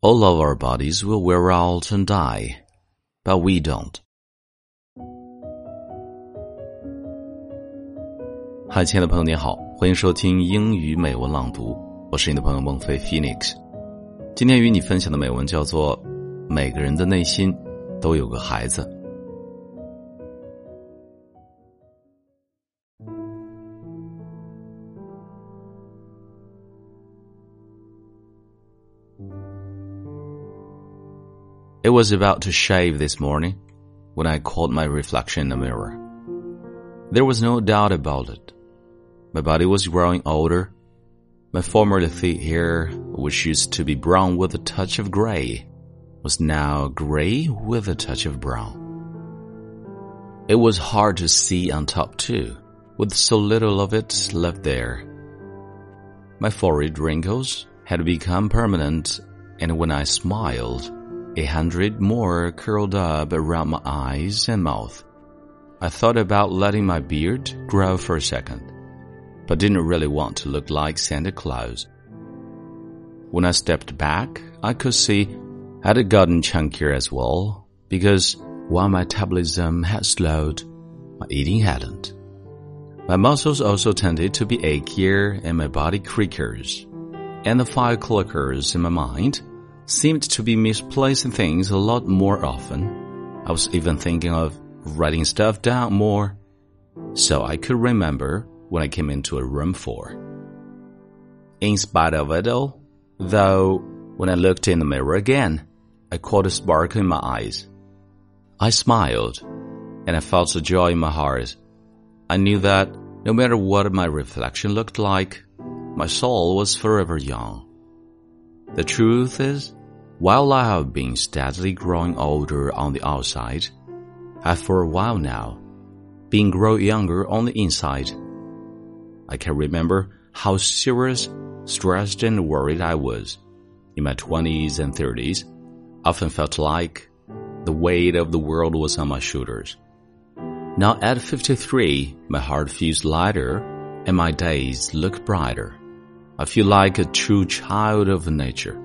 All of our bodies will wear out and die, but we don't. 嗨，亲爱的朋友，你好，欢迎收听英语美文朗读，我是你的朋友孟非 Phoenix。今天与你分享的美文叫做《每个人的内心都有个孩子》。It was about to shave this morning when I caught my reflection in the mirror. There was no doubt about it. My body was growing older. My formerly thick hair, which used to be brown with a touch of gray, was now gray with a touch of brown. It was hard to see on top too, with so little of it left there. My forehead wrinkles had become permanent, and when I smiled, a hundred more curled up around my eyes and mouth. I thought about letting my beard grow for a second, but didn't really want to look like Santa Claus. When I stepped back, I could see I had gotten chunkier as well, because while my metabolism had slowed, my eating hadn't. My muscles also tended to be achier and my body creakers, and the fire clickers in my mind seemed to be misplacing things a lot more often. I was even thinking of writing stuff down more so I could remember when I came into a room for. In spite of it all, though, when I looked in the mirror again, I caught a sparkle in my eyes. I smiled, and I felt a joy in my heart. I knew that no matter what my reflection looked like, my soul was forever young. The truth is, while I have been steadily growing older on the outside, I have for a while now been growing younger on the inside. I can remember how serious, stressed, and worried I was in my 20s and 30s. Often felt like the weight of the world was on my shoulders. Now at 53, my heart feels lighter and my days look brighter. I feel like a true child of nature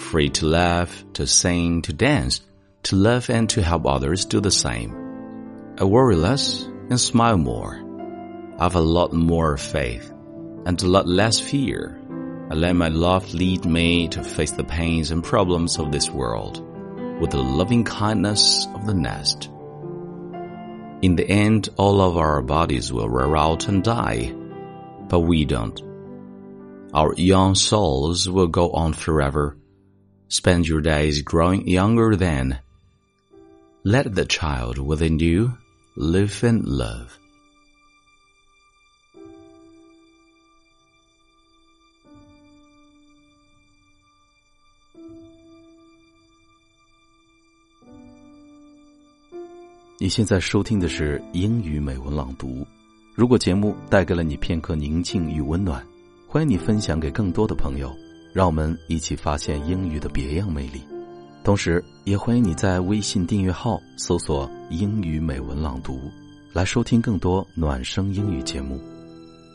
free to laugh, to sing, to dance, to love and to help others do the same. I worry less and smile more. I have a lot more faith and a lot less fear. I let my love lead me to face the pains and problems of this world with the loving kindness of the nest. In the end, all of our bodies will wear out and die, but we don't. Our young souls will go on forever Spend your days growing younger than. Let the child within you live and love. 你现在收听的是英语美文朗读。如果节目带给了你片刻宁静与温暖，欢迎你分享给更多的朋友。让我们一起发现英语的别样魅力，同时也欢迎你在微信订阅号搜索“英语美文朗读”，来收听更多暖声英语节目。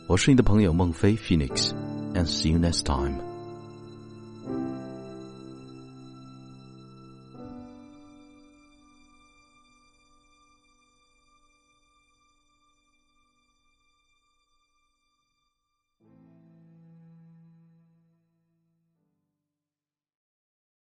我是你的朋友孟非 Phoenix，and see you next time。